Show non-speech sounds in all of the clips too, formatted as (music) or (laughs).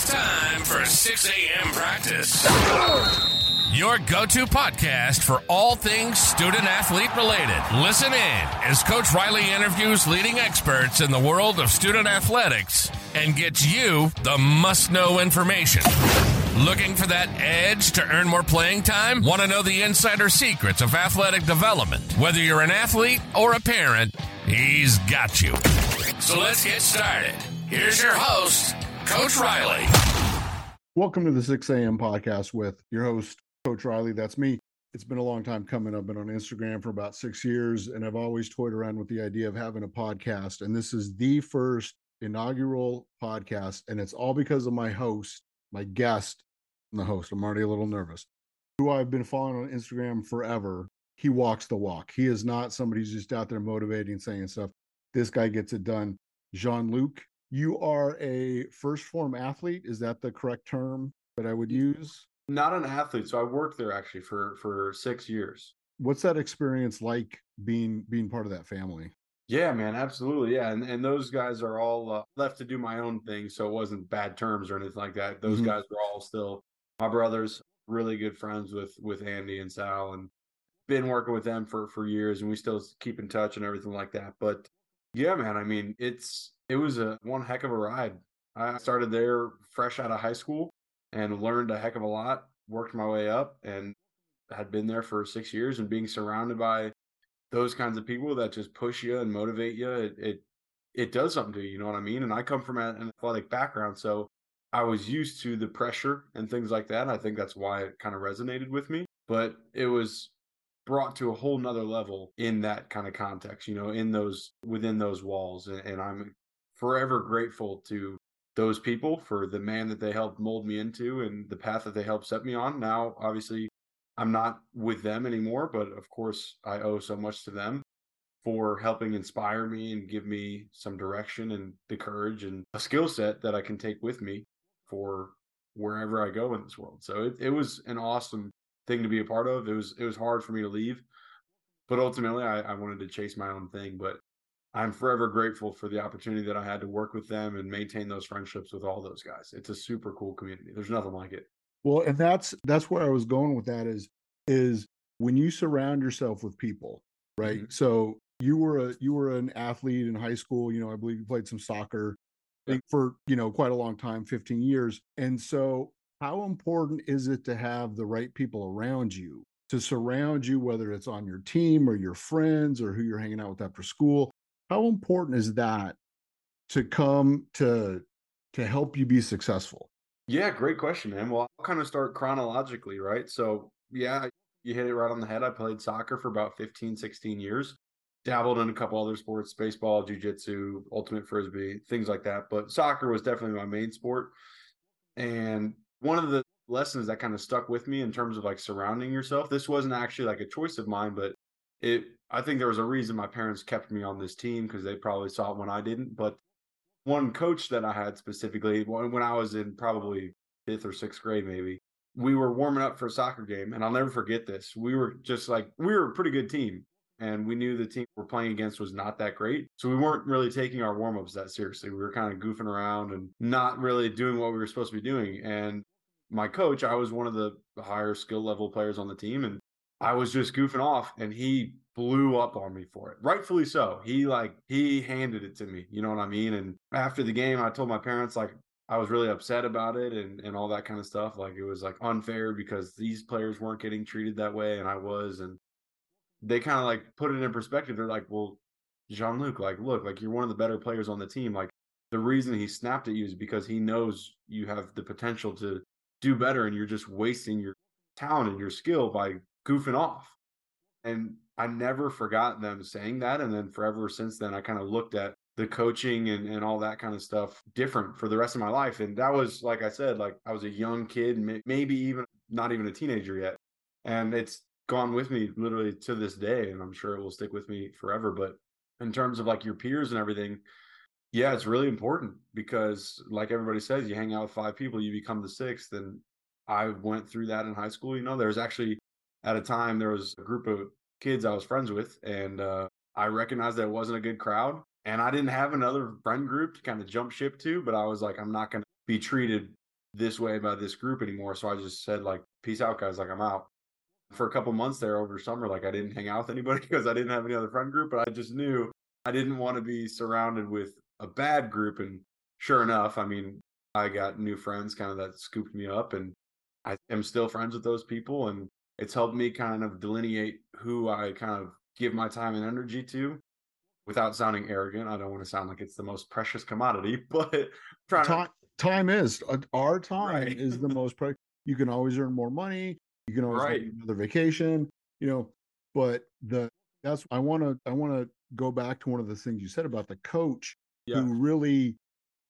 It's time for 6 a.m. practice. Your go to podcast for all things student athlete related. Listen in as Coach Riley interviews leading experts in the world of student athletics and gets you the must know information. Looking for that edge to earn more playing time? Want to know the insider secrets of athletic development? Whether you're an athlete or a parent, he's got you. So let's get started. Here's your host, Coach Riley. Welcome to the 6 a.m. podcast with your host, Coach Riley. That's me. It's been a long time coming. I've been on Instagram for about six years, and I've always toyed around with the idea of having a podcast. And this is the first inaugural podcast, and it's all because of my host, my guest, and the host. I'm already a little nervous. Who I've been following on Instagram forever. He walks the walk. He is not somebody who's just out there motivating, saying stuff. This guy gets it done. Jean Luc, you are a 1stPhorm athlete. Is that the correct term that I would use? Not an athlete. So I worked there actually for for six years. What's that experience like being being part of that family? Yeah, man, absolutely. Yeah, and and those guys are all uh, left to do my own thing, so it wasn't bad terms or anything like that. Those Mhm. guys were all still my brothers, really good friends with with Andy and Sal, and been working with them for for years, and we still keep in touch and everything like that. But yeah, man, I mean, it's it was a one heck of a ride. I started there fresh out of high school and learned a heck of a lot. Worked my way up and had been there for six years, and being surrounded by those kinds of people that just push you and motivate you, it, it it does something to you. You know what I mean? And I come from an athletic background, so I was used to the pressure and things like that. I think that's why it kind of resonated with me. But it was brought to a whole nother level in that kind of context, you know, in those within those walls. And, and I'm forever grateful to those people for the man that they helped mold me into and the path that they helped set me on. Now, obviously, I'm not with them anymore, but of course, I owe so much to them for helping inspire me and give me some direction and the courage and a skill set that I can take with me for wherever I go in this world. So it, it was an awesome thing to be a part of. It was it was hard for me to leave, but ultimately I, I wanted to chase my own thing. But I'm forever grateful for the opportunity that I had to work with them and maintain those friendships with all those guys. It's a super cool community. There's nothing like it. Well, and that's that's where I was going with that is is when you surround yourself with people, right? Mhm. So you were a you were an athlete in high school, you know, I believe you played some soccer Yeah. for, you know, quite a long time, 15 years. And so how important is it to have the right people around you to surround you whether it's on your team or your friends or who you're hanging out with after school? How important is that to come to to help you be successful? Yeah, great question, man. Well, I'll kind of start chronologically, right? So, yeah, you hit it right on the head. I played soccer for about 15, 16 years, dabbled in a couple other sports, baseball, jujitsu, ultimate frisbee, things like that. But soccer was definitely my main sport. And one of the lessons that kind of stuck with me in terms of like surrounding yourself, this wasn't actually like a choice of mine, but it, I think there was a reason my parents kept me on this team because they probably saw it when I didn't. But one coach that I had specifically when I was in probably fifth or sixth grade, maybe we were warming up for a soccer game, and I'll never forget this. We were just like we were a pretty good team, and we knew the team we're playing against was not that great, so we weren't really taking our warm ups that seriously. We were kind of goofing around and not really doing what we were supposed to be doing. And my coach, I was one of the higher skill level players on the team, and I was just goofing off, and he blew up on me for it. Rightfully so. He like he handed it to me. You know what I mean? And after the game, I told my parents like I was really upset about it and and all that kind of stuff. Like it was like unfair because these players weren't getting treated that way, and I was. And they kind of like put it in perspective. They're like, "Well, Jean Luc, like, look, like you're one of the better players on the team. Like the reason he snapped at you is because he knows you have the potential to do better, and you're just wasting your talent and your skill by goofing off." And I never forgot them saying that. And then forever since then, I kind of looked at the coaching and, and all that kind of stuff different for the rest of my life. And that was, like I said, like I was a young kid, maybe even not even a teenager yet. And it's gone with me literally to this day. And I'm sure it will stick with me forever. But in terms of like your peers and everything, yeah, it's really important because, like everybody says, you hang out with five people, you become the sixth. And I went through that in high school. You know, there was actually at a time there was a group of kids I was friends with, and uh, I recognized that it wasn't a good crowd. And I didn't have another friend group to kind of jump ship to, but I was like, I'm not going to be treated this way by this group anymore. So I just said like, peace out, guys. Like I'm out. For a couple months there over summer, like I didn't hang out with anybody (laughs) because I didn't have any other friend group, but I just knew I didn't want to be surrounded with a bad group. And sure enough, I mean, I got new friends kind of that scooped me up and I am still friends with those people. And it's helped me kind of delineate who I kind of give my time and energy to without sounding arrogant. I don't want to sound like it's the most precious commodity, (laughs) but trying time, to, time is uh, our time Right. is the (laughs) most pre- you can always earn more money you can always Right. another vacation you know but the that's i want to i want to go back to one of the things you said about the coach yeah, who really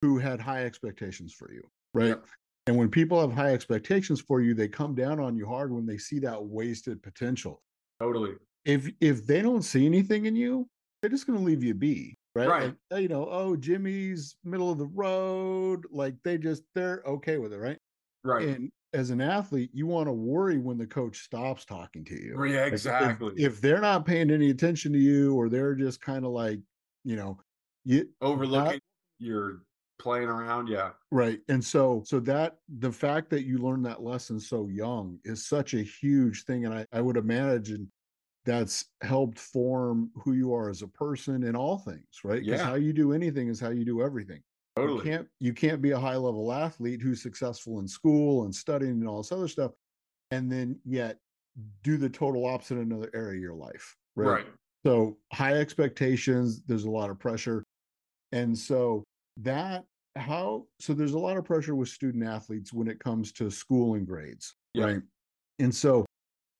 who had high expectations for you right Yep. And when people have high expectations for you they come down on you hard when they see that wasted potential totally. if if they don't see anything in you they're just going to leave you be right, Right. Like, "Oh, you know oh jimmy's middle of the road like they just they're okay with it right Right. and as an athlete you want to worry when the coach stops talking to you yeah, Like, if- exactly. if, they're not paying any attention to you or they're just kind of like you know you Overlooking you're playing around. Yeah. Right. And so so that the fact that you learned that lesson so young is such a huge thing. And I, I would imagine that's helped form who you are as a person in all things, right? Because Yeah. how you do anything is how you do everything. You Totally. can't you can't be a high level athlete who's successful in school and studying and all this other stuff, and then yet do the total opposite in another area of your life. Right. So high expectations, there's a lot of pressure. And so that how so there's a lot of pressure with student athletes when it comes to school and grades, Yeah. right? And so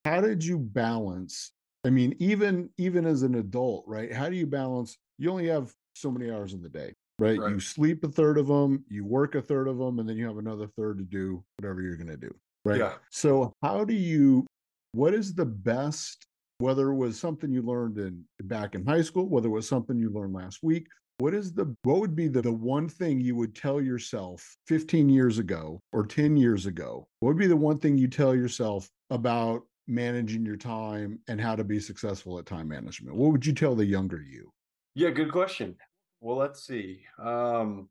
how did you balance I mean even even as an adult, right? How do you balance you only have so many hours in the day, right? Right. You sleep a third of them, you work a third of them and then you have another third to do whatever you're going to do, right? Yeah. So how do you what is the best whether it was something you learned in back in high school, whether it was something you learned last week, what is the what would be the, the one thing you would tell yourself 15 years ago or 10 years ago? What would be the one thing you tell yourself about managing your time and how to be successful at time management? What would you tell the younger you? Yeah, good question. Well, let's see. Um,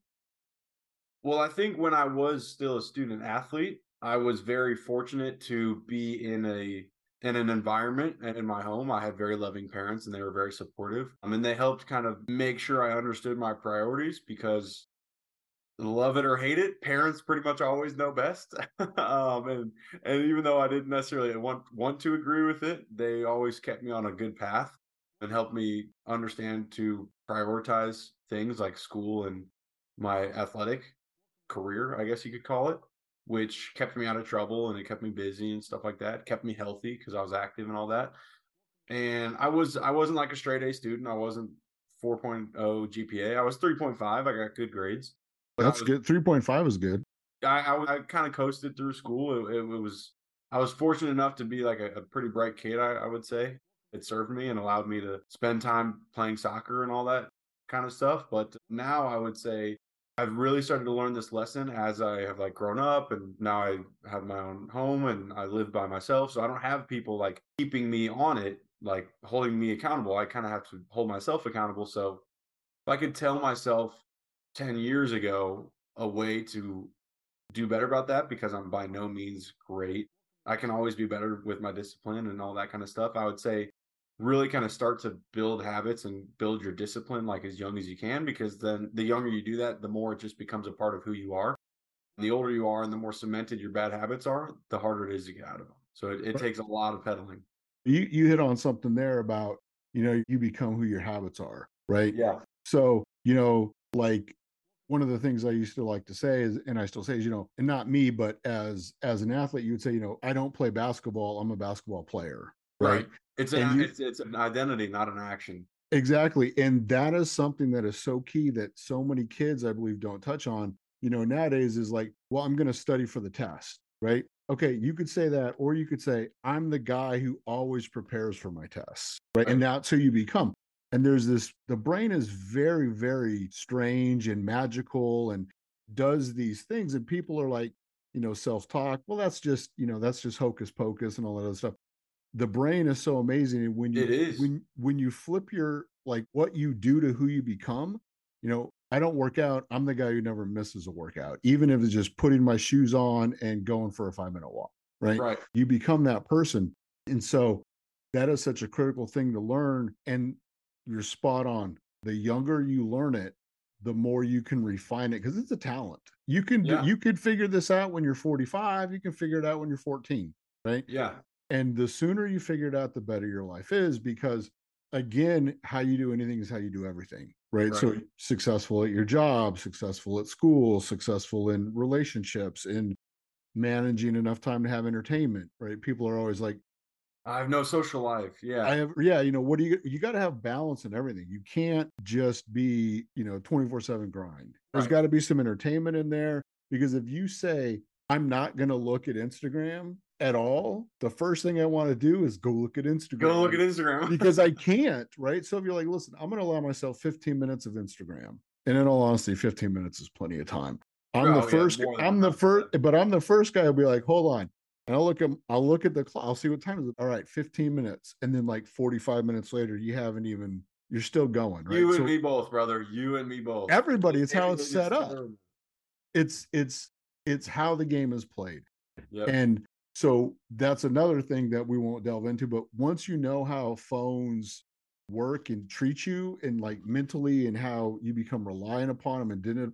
well, I think when I was still a student athlete, I was very fortunate to be in a in an environment and in my home. I had very loving parents and they were very supportive. I mean, they helped kind of make sure I understood my priorities because love it or hate it, parents pretty much always know best. (laughs) um, and and even though I didn't necessarily want want to agree with it, they always kept me on a good path and helped me understand to prioritize things like school and my athletic career, I guess you could call it, which kept me out of trouble and it kept me busy and stuff like that. Kept me healthy because I was active and all that. And I was I wasn't like a straight A student. I wasn't 4.0 GPA. I was 3.5. I got good grades. That's was- good. 3.5 is good. I, I, I kind of coasted through school. It, it, it was I was fortunate enough to be like a, a pretty bright kid. I, I would say it served me and allowed me to spend time playing soccer and all that kind of stuff. But now I would say I've really started to learn this lesson as I have like grown up and now I have my own home and I live by myself. So I don't have people like keeping me on it, like holding me accountable. I kind of have to hold myself accountable. So if I could tell myself 10 years ago a way to do better about that because I'm by no means great. I can always be better with my discipline and all that kind of stuff. I would say really kind of start to build habits and build your discipline like as young as you can because then the younger you do that, the more it just becomes a part of who you are. And the older you are and the more cemented your bad habits are, the harder it is to get out of them. So it, it takes a lot of pedaling. You you hit on something there about, you know, you become who your habits are, right? Yeah. So, you know, like one of the things I used to like to say is, and I still say is, you know, and not me, but as as an athlete, you would say, you know, I don't play basketball, I'm a basketball player. Right. Right. It's an you- it's it's an identity, not an action. Exactly. And that is something that is so key that so many kids, I believe, don't touch on. You know, nowadays is like, well, I'm going to study for the test, right? Okay, you could say that, or you could say, I'm the guy who always prepares for my tests, right? And that's who you become. And there's this, the brain is very, very strange and magical and does these things. And people are like, you know, self talk. Well, that's just, you know, that's just hocus pocus and all that other stuff. The brain is so amazing. And when you, It is. when, when you flip your, like what you do to who you become, you know, I don't work out. I'm the guy who never misses a workout, even if it's just putting my shoes on and going for a five minute walk. Right. Right. You become that person. And so that is such a critical thing to learn. And you're spot on. The younger you learn it, the more you can refine it because it's a talent. You can Yeah. you could figure this out when you're 45. You can figure it out when you're 14. Right. Yeah. And the sooner you figure it out, the better your life is because again, how you do anything is how you do everything. Right. So successful at your job, successful at school, successful in relationships, in managing enough time to have entertainment. Right. People are always like, I have no social life. Yeah. I have, yeah, you know, what do you, you got to have balance in everything. You can't just be, you know, 24 7 grind. There's Right. got to be some entertainment in there because if you say, I'm not going to look at Instagram at all, the first thing I want to do is go look at Instagram. Go look at Instagram. (laughs) because I can't, right? So if you're like, listen, I'm going to allow myself 15 minutes of Instagram. And in all honesty, 15 minutes is plenty of time. I'm Oh, the first, than I'm the first, but I'm the first guy who'll be like, hold on. And I'll look at, I'll look at the clock. I'll see what time is it. All right, 15 minutes. And then like 45 minutes later, you haven't even, you're still going, right? You and So me both, brother. You and me both. everybody, it's how it's set up. It's, it's, it's how the game is played. Yep. And so that's another thing that we won't delve into. But once you know how phones work and treat you and like mentally and how you become reliant upon them and didn't,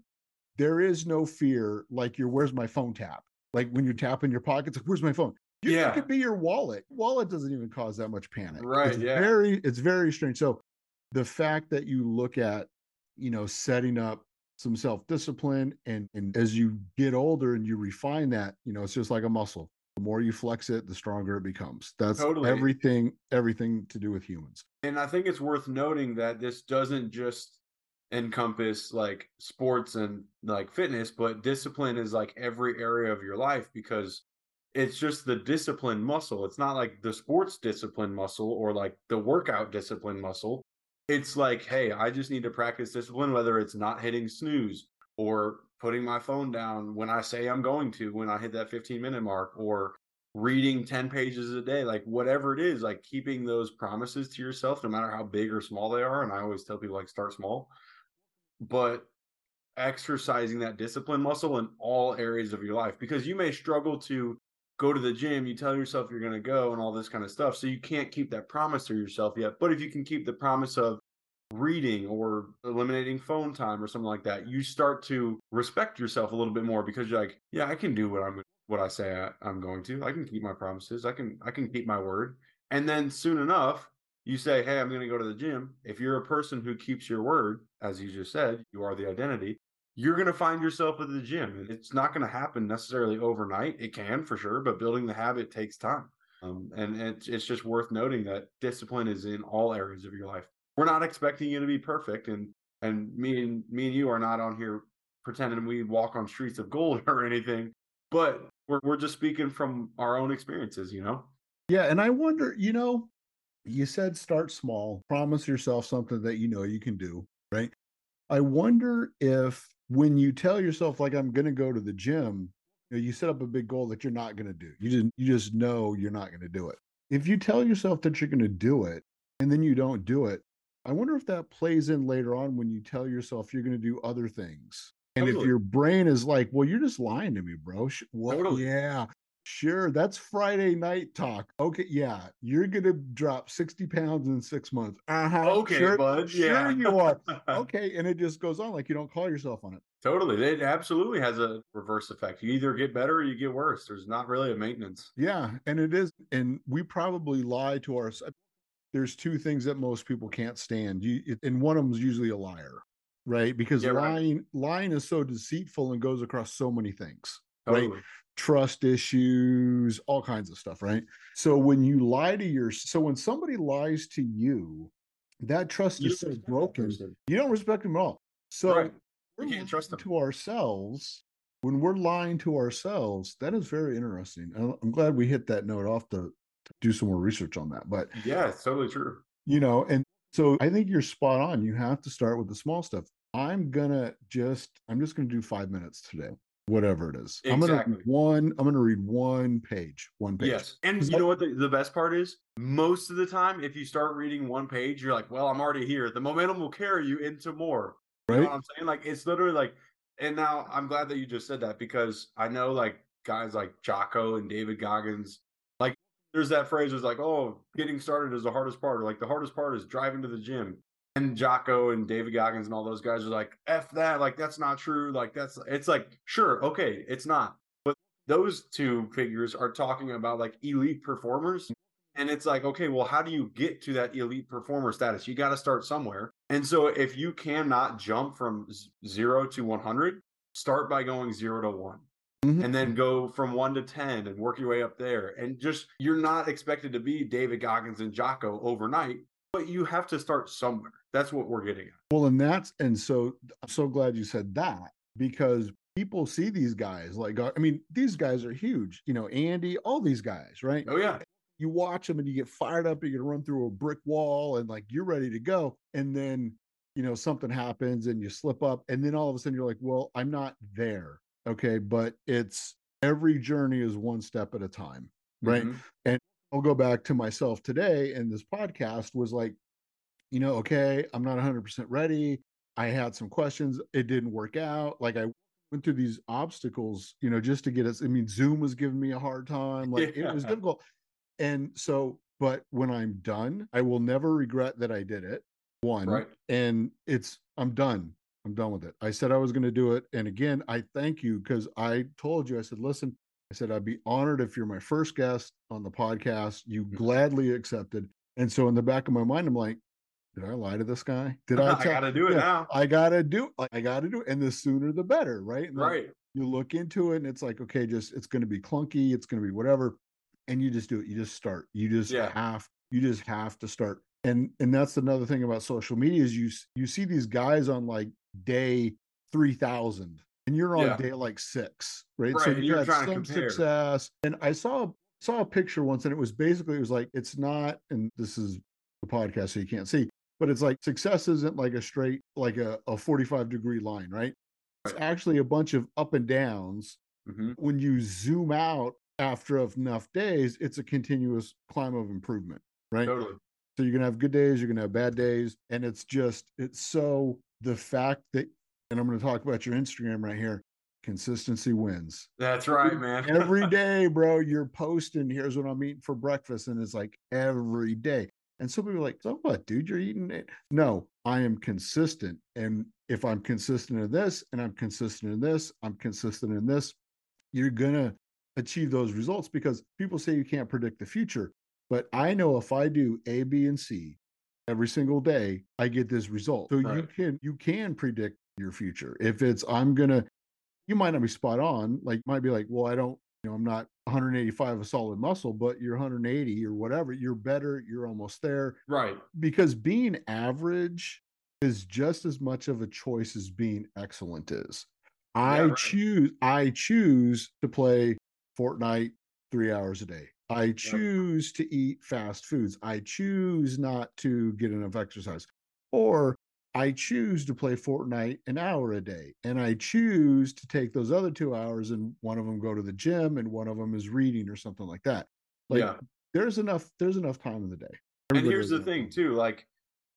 there is no fear like your where's my phone tap. Like when you tap in your pockets, like, where's my phone? You, Yeah. It could be your wallet. Wallet doesn't even cause that much panic. Right, It's yeah. very, it's very strange. So the fact that you look at, you know, setting up some self-discipline and and as you get older and you refine that, you know, it's just like a muscle. The more you flex it, the stronger it becomes. That's Totally. everything, everything to do with humans. And I think it's worth noting that this doesn't just encompass like sports and like fitness, but discipline is like every area of your life because it's just the discipline muscle. It's not like the sports discipline muscle or like the workout discipline muscle. It's like, hey, I just need to practice discipline, whether it's not hitting snooze or putting my phone down when I say I'm going to, when I hit that 15 minute mark, or reading 10 pages a day, like whatever it is, like keeping those promises to yourself, no matter how big or small they are. And I always tell people, like, start small, but exercising that discipline muscle in all areas of your life because you may struggle to go to the gym, you tell yourself you're going to go and all this kind of stuff. So you can't keep that promise to yourself yet. But if you can keep the promise of reading or eliminating phone time or something like that, you start to respect yourself a little bit more because you're like, yeah, I can do what I'm what I say I, I'm going to. I can keep my promises. I can I can keep my word. And then soon enough, you say, "Hey, I'm going to go to the gym." If you're a person who keeps your word, as you just said, you are the identity. You're going to find yourself at the gym, it's not going to happen necessarily overnight. It can for sure, but building the habit takes time. Um, and it's, it's just worth noting that discipline is in all areas of your life. We're not expecting you to be perfect, and and me and me and you are not on here pretending we walk on streets of gold (laughs) or anything. But we're we're just speaking from our own experiences, you know. Yeah. And I wonder, you know, you said start small, promise yourself something that you know you can do, right? I wonder if when you tell yourself, like, I'm going to go to the gym, you, know, you set up a big goal that you're not going to do. You just, you just know you're not going to do it. If you tell yourself that you're going to do it and then you don't do it, I wonder if that plays in later on when you tell yourself you're going to do other things. And if your brain is like, well, you're just lying to me, bro. What? Totally. Yeah. Sure, that's Friday night talk. Okay, yeah, you're gonna drop 60 pounds in six months. Uh-huh. Okay, sure, bud. Sure Yeah, you are. (laughs) Okay, and it just goes on like you don't call yourself on it. totally. It absolutely has a reverse effect. You either get better or you get worse. There's not really a maintenance. Yeah, and it is, and we probably lie to ourselves. There's two things that most people can't stand. You, it- and one of them is usually a liar, right? Because Yeah, right. lying, lying is so deceitful and goes across so many things. Right. Trust issues, all kinds of stuff, right? So when you lie to your so when somebody lies to you, that trust You is so don't respect that broken. You don't respect them at all. So Right. we're You can't trust them. to ourselves. When we're lying to ourselves, that is very interesting. I'm glad we hit that note off to do some more research on that. But Yeah, it's totally true. you know, and so I think you're spot on. You have to start with the small stuff. I'm gonna just I'm just gonna do five minutes today, whatever it is. I'm gonna Exactly. read one. I'm gonna read one page. One page. Yes. And you know what the, the best part is? Most of the time, if you start reading one page, you're like, well, I'm already here. The momentum will carry you into more. You know Right. what I'm saying? Like it's literally like, and now I'm glad that you just said that because I know like guys like Jocko and David Goggins, there's that phrase was like, oh, getting started is the hardest part, or like the hardest part is driving to the gym. And Jocko and David Goggins and all those guys are like, F that, like that's not true. Like that's it's like, sure, okay, it's not. But those two figures are talking about like elite performers. And it's like, okay, well, how do you get to that elite performer status? You got to start somewhere. And so if you cannot jump from zero to 100, start by going zero to one Mhm. and then go from one to 10 and work your way up there. And just, you're not expected to be David Goggins and Jocko overnight, but you have to start somewhere. That's what we're getting at. Well, and that's and so I'm so glad you said that because people see these guys like uh, I mean these guys are huge. You know, Andy, all these guys, right? Oh, yeah. You watch them and you get fired up. You're gonna run through a brick wall and like you're ready to go, and then you know something happens and you slip up, and then all of a sudden you're like, well, I'm not there. Okay, but it's every journey is one step at a time, right? Mhm. I'll go back to myself today, and this podcast was like, you know, okay, I'm not 100% ready. I had some questions. It didn't work out. Like I went through these obstacles, you know, just to get us. I mean, Zoom was giving me a hard time. Like it was difficult. And so, but when I'm done, I will never regret that I did it. One, Right. and it's, I'm done. I'm done with it. I said I was going to do it. And again, I thank you because I told you, I said, listen, I said, I'd be honored if you're my first guest on the podcast. You Mhm. gladly accepted. And so in the back of my mind, I'm like, did I lie to this guy? Did I? (laughs) I got to do it Yeah, now. I gotta do. I gotta do it, and the sooner the better, right? And Right. You look into it, and it's like, okay, just it's going to be clunky. It's going to be whatever, and you just do it. You just start. You just Yeah. have. You just have to start. And and that's another thing about social media is you you see these guys on like day three thousand, and you're on Yeah. day like six, right? Right, So you you're had trying to some success, and I saw saw a picture once, and it was basically it was like it's not, and this is the podcast, so you can't see but it's like success isn't like a straight like a, a 45 degree line right it's actually a bunch of up and downs Mhm. when you zoom out after enough days it's a continuous climb of improvement right Totally. So you're gonna have good days you're gonna have bad days and it's just it's so the fact that and i'm gonna talk about your instagram right here consistency wins That's right, man. every (laughs) day, bro, you're posting, here's what I'm eating for breakfast. And it's like every day. And some people are like, so what, dude? You're eating it. No, I am consistent. And if I'm consistent in this and I'm consistent in this, I'm consistent in this, you're gonna achieve those results because people say you can't predict the future. But I know if I do A, B, and C every single day, I get this result. So you can you can predict your future. If it's I'm gonna you might not be spot on. Like might be like, well, I don't, you know, I'm not 185 of solid muscle, but you're 180 or whatever. You're better. You're almost there right. because being average is just as much of a choice as being excellent is. I right. choose. I choose to play Fortnite three hours a day. I choose to eat fast foods. I choose not to get enough exercise, or I choose to play Fortnite an hour a day, and I choose to take those other two hours and one of them go to the gym and one of them is reading or something like that. Like yeah. there's enough. There's enough time in the day. And here's the thing too, like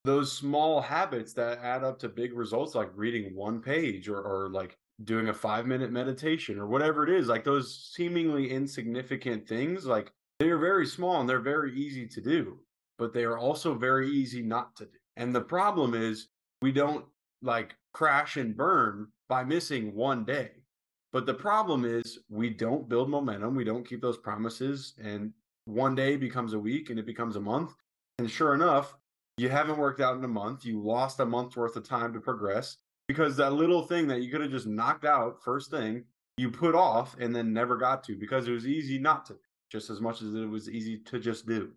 those small habits that add up to big results, like reading one page or, or like doing a five minute meditation or whatever it is, like those seemingly insignificant things, like they are very small and they're very easy to do, but they are also very easy not to do. And the problem is we don't like crash and burn by missing one day. But the problem is we don't build momentum, we don't keep those promises, and one day becomes a week and it becomes a month. And sure enough, you haven't worked out in a month. You lost a month's worth of time to progress because that little thing that you could have just knocked out first thing you put off and then never got to because it was easy not to, just as much as it was easy to just do.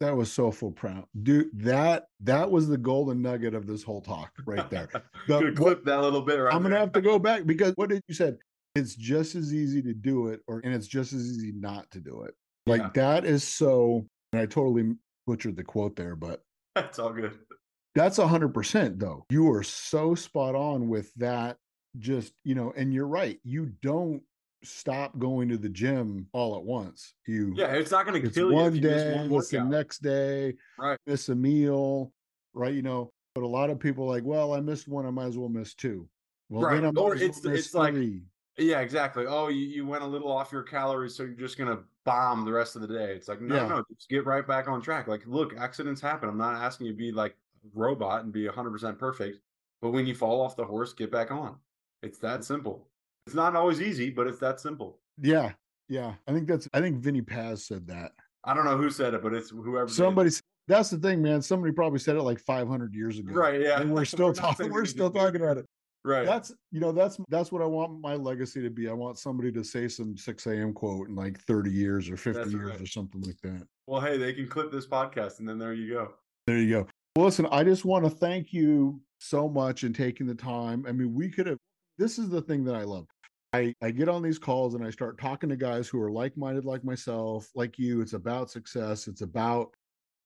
That was so full proud, dude. That that was the golden nugget of this whole talk right there. (laughs) The- clip that little bit right I'm gonna there. have to go back because (laughs) what did you said? It's just as easy to do it, or and it's just as easy not to do it. Like Yeah. that is so. And I totally butchered the quote there, but (laughs) That's all good. that's a hundred percent though. You are so spot on with that. Just you know, and you're right. You don't stop going to the gym all at once. You Yeah, it's not going to it's kill you one you miss day, one it's the next day, Right. miss a meal, right? You know, But a lot of people like, well, I missed one, I might as well miss two. Well, Right. then I Or as well it's- miss it's like- three. Yeah, exactly. Oh, you, you went a little off your calories, so you're just gonna bomb the rest of the day. It's like, no, Yeah. no, just get right back on track. Like, look, accidents happen. I'm not asking you to be like a robot and be 100% perfect, but when you fall off the horse, get back on. It's that simple. It's not always easy, but it's that simple. Yeah, yeah. I think that's. I think Vinny Paz said that. I don't know who said it, but it's whoever. Somebody. That's the thing, man. Somebody probably said it like 500 years ago. right? Yeah, And we're (laughs) still not talking. We're still need to do talking about it. Right. That's you know that's that's what I want my legacy to be. I want somebody to say some 6 a.m. quote in like 30 years or 50 That's years right. or something like that. well, hey, they can clip this podcast, and then there you go. There you go. Well, listen, I just want to thank you so much and taking the time. I mean, we could have. This is the thing that I love. I I get on these calls and I start talking to guys who are like-minded, like myself, like you. It's about success. It's about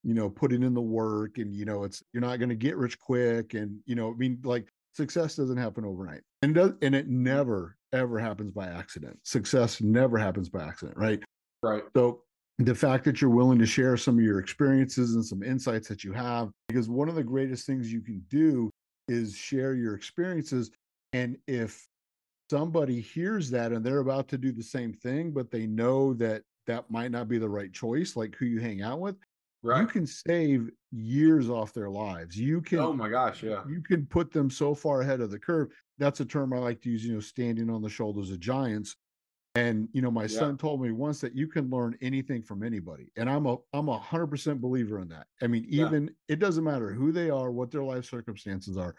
you know putting in the work, and you know it's you're not going to get rich quick, and you know I mean like success doesn't happen overnight, and does, and it mm-hmm. never ever happens by accident. Success never happens by accident, right? Right. So the fact that you're willing to share some of your experiences and some insights that you have, because one of the greatest things you can do is share your experiences. And if somebody hears that and they're about to do the same thing, but they know that that might not be the right choice, like who you hang out with, Right. you can save years off their lives. You can oh my gosh. Yeah. you can put them so far ahead of the curve. That's a term I like to use, you know, standing on the shoulders of giants. And you know, my Yeah. son told me once that you can learn anything from anybody. And I'm a I'm a hundred percent believer in that. I mean, Yeah. even it doesn't matter who they are, what their life circumstances are.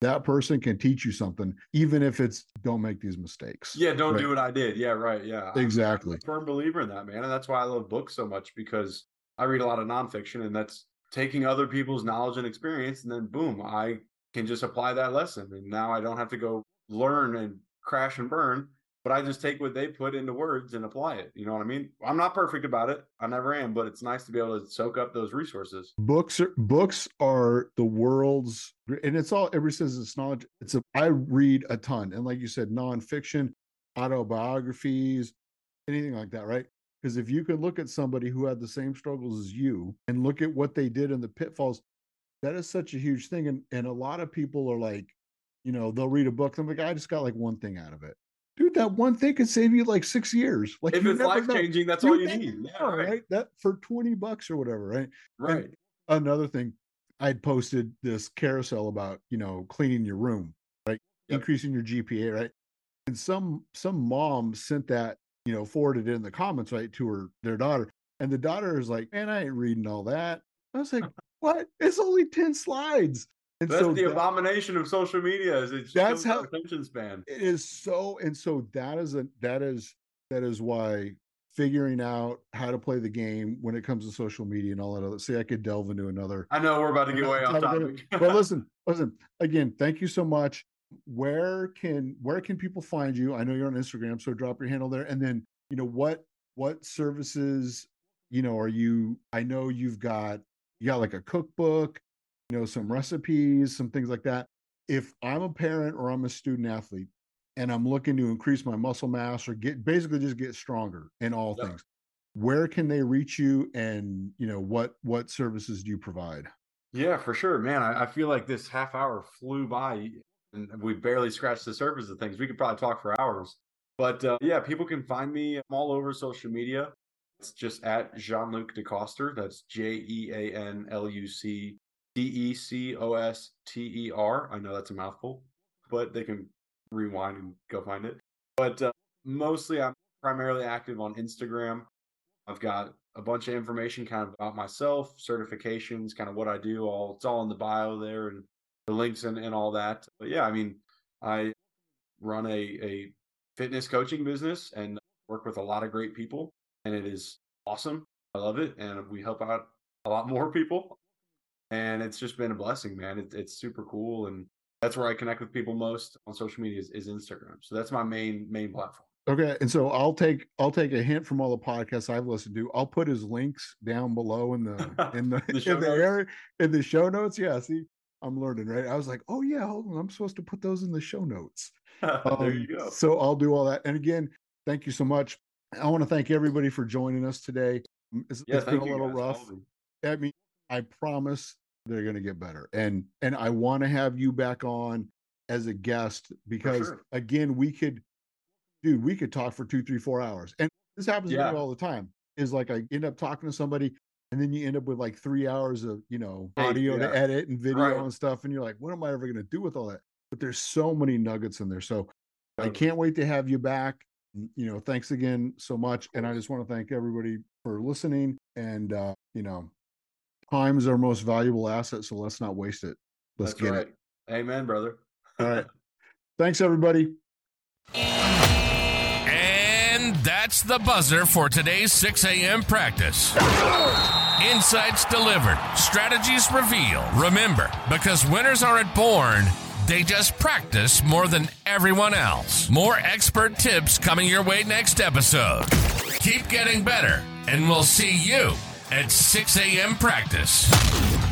That person can teach you something, even if it's don't make these mistakes. Yeah, don't Right. do what I did. Yeah, right. Yeah. Exactly. I'm a firm believer in that, man. And that's why I love books so much because I read a lot of nonfiction and that's taking other people's knowledge and experience. And then boom, I can just apply that lesson. And now I don't have to go learn and crash and burn, but I just take what they put into words and apply it. You know what I mean? I'm not perfect about it. I never am, but it's nice to be able to soak up those resources. books are books are the world's and it's all everybody says it's knowledge it's a i read a ton and like you said nonfiction autobiographies anything like that right because if you could look at somebody who had the same struggles as you and look at what they did in the pitfalls that is such a huge thing and and a lot of people are like you know they'll read a book and I'm like i just got like one thing out of it dude that one thing could save you like six years. Like If it's life changing, that's all you need. Yeah, right. right? That for 20 bucks or whatever right? Right. another thing i'd posted this carousel about you know cleaning your room right? Yep. increasing your gpa right? And some some mom sent that you know forwarded it in the comments right to her their daughter. And the daughter is like man i ain't reading all that. I was like (laughs) what? It's only 10 slides and That's so the that- abomination of social media is it's That's how- attention span. it is so and so that is a that is that is why figuring out how to play the game when it comes to social media and all that other see i could delve into another I know we're about to get way off topic. (laughs) well listen (laughs) listen again thank you so much where can where can people find you i know you're on instagram so drop your handle there and then you know what what services you know are you i know you've got you got like a cookbook you know some recipes some things like that if i'm a parent or i'm a student athlete and i'm looking to increase my muscle mass or get basically just get stronger in all Yep. things where can they reach you and you know what what services do you provide Yeah, for sure, man. I, I feel like this half hour flew by, and we barely scratched the surface of things. We could probably talk for hours, but uh, yeah, people can find me. I'm all over social media. It's just at Jean Luc DeCoster. That's J E A N L U C D E C O S T E R. I know that's a mouthful, but they can rewind and go find it. But uh, mostly, I'm primarily active on Instagram. I've got a bunch of information kind of about myself, certifications, kind of what I do. All it's all in the bio there and the links and, and all that. But yeah, I mean, I run a, a fitness coaching business and work with a lot of great people, and it is awesome. I love it, and we help out a lot more people, and it's just been a blessing, man. It, it's super cool, and that's where I connect with people most on social media is, is Instagram. So that's my main main platform. Okay, and so I'll take I'll take a hint from all the podcasts I've listened to. I'll put his links down below in the (laughs) in the, The show in the area in the show notes. Yeah, see, I'm learning, right? I was like, oh yeah, hold on, I'm supposed to put those in the show notes. (laughs) there Um, you go. So I'll do all that. And again, thank you so much. I want to thank everybody for joining us today. It's, Yeah, it's been a little rough. I mean, I promise they're going to get better. And and I want to have you back on as a guest because sure. again, we could, dude, we could talk for two, three, four hours. And this happens Yeah. all the time. Is like I end up talking to somebody, and then you end up with like three hours of you know audio yeah. to edit and video Right. and stuff, and you're like, what am I ever going to do with all that? But there's so many nuggets in there. So I can't wait to have you back. You know, thanks again so much. And I just want to thank everybody for listening. And uh, you know, time is our most valuable asset, so let's not waste it. Let's That's get right. it. Amen, brother. All right. (laughs) Thanks everybody. And that's the buzzer for today's 6 a.m. practice. Insights delivered, strategies revealed. Remember, because winners aren't born, they just practice more than everyone else. More expert tips coming your way next episode. Keep getting better, and we'll see you at 6 a.m. practice.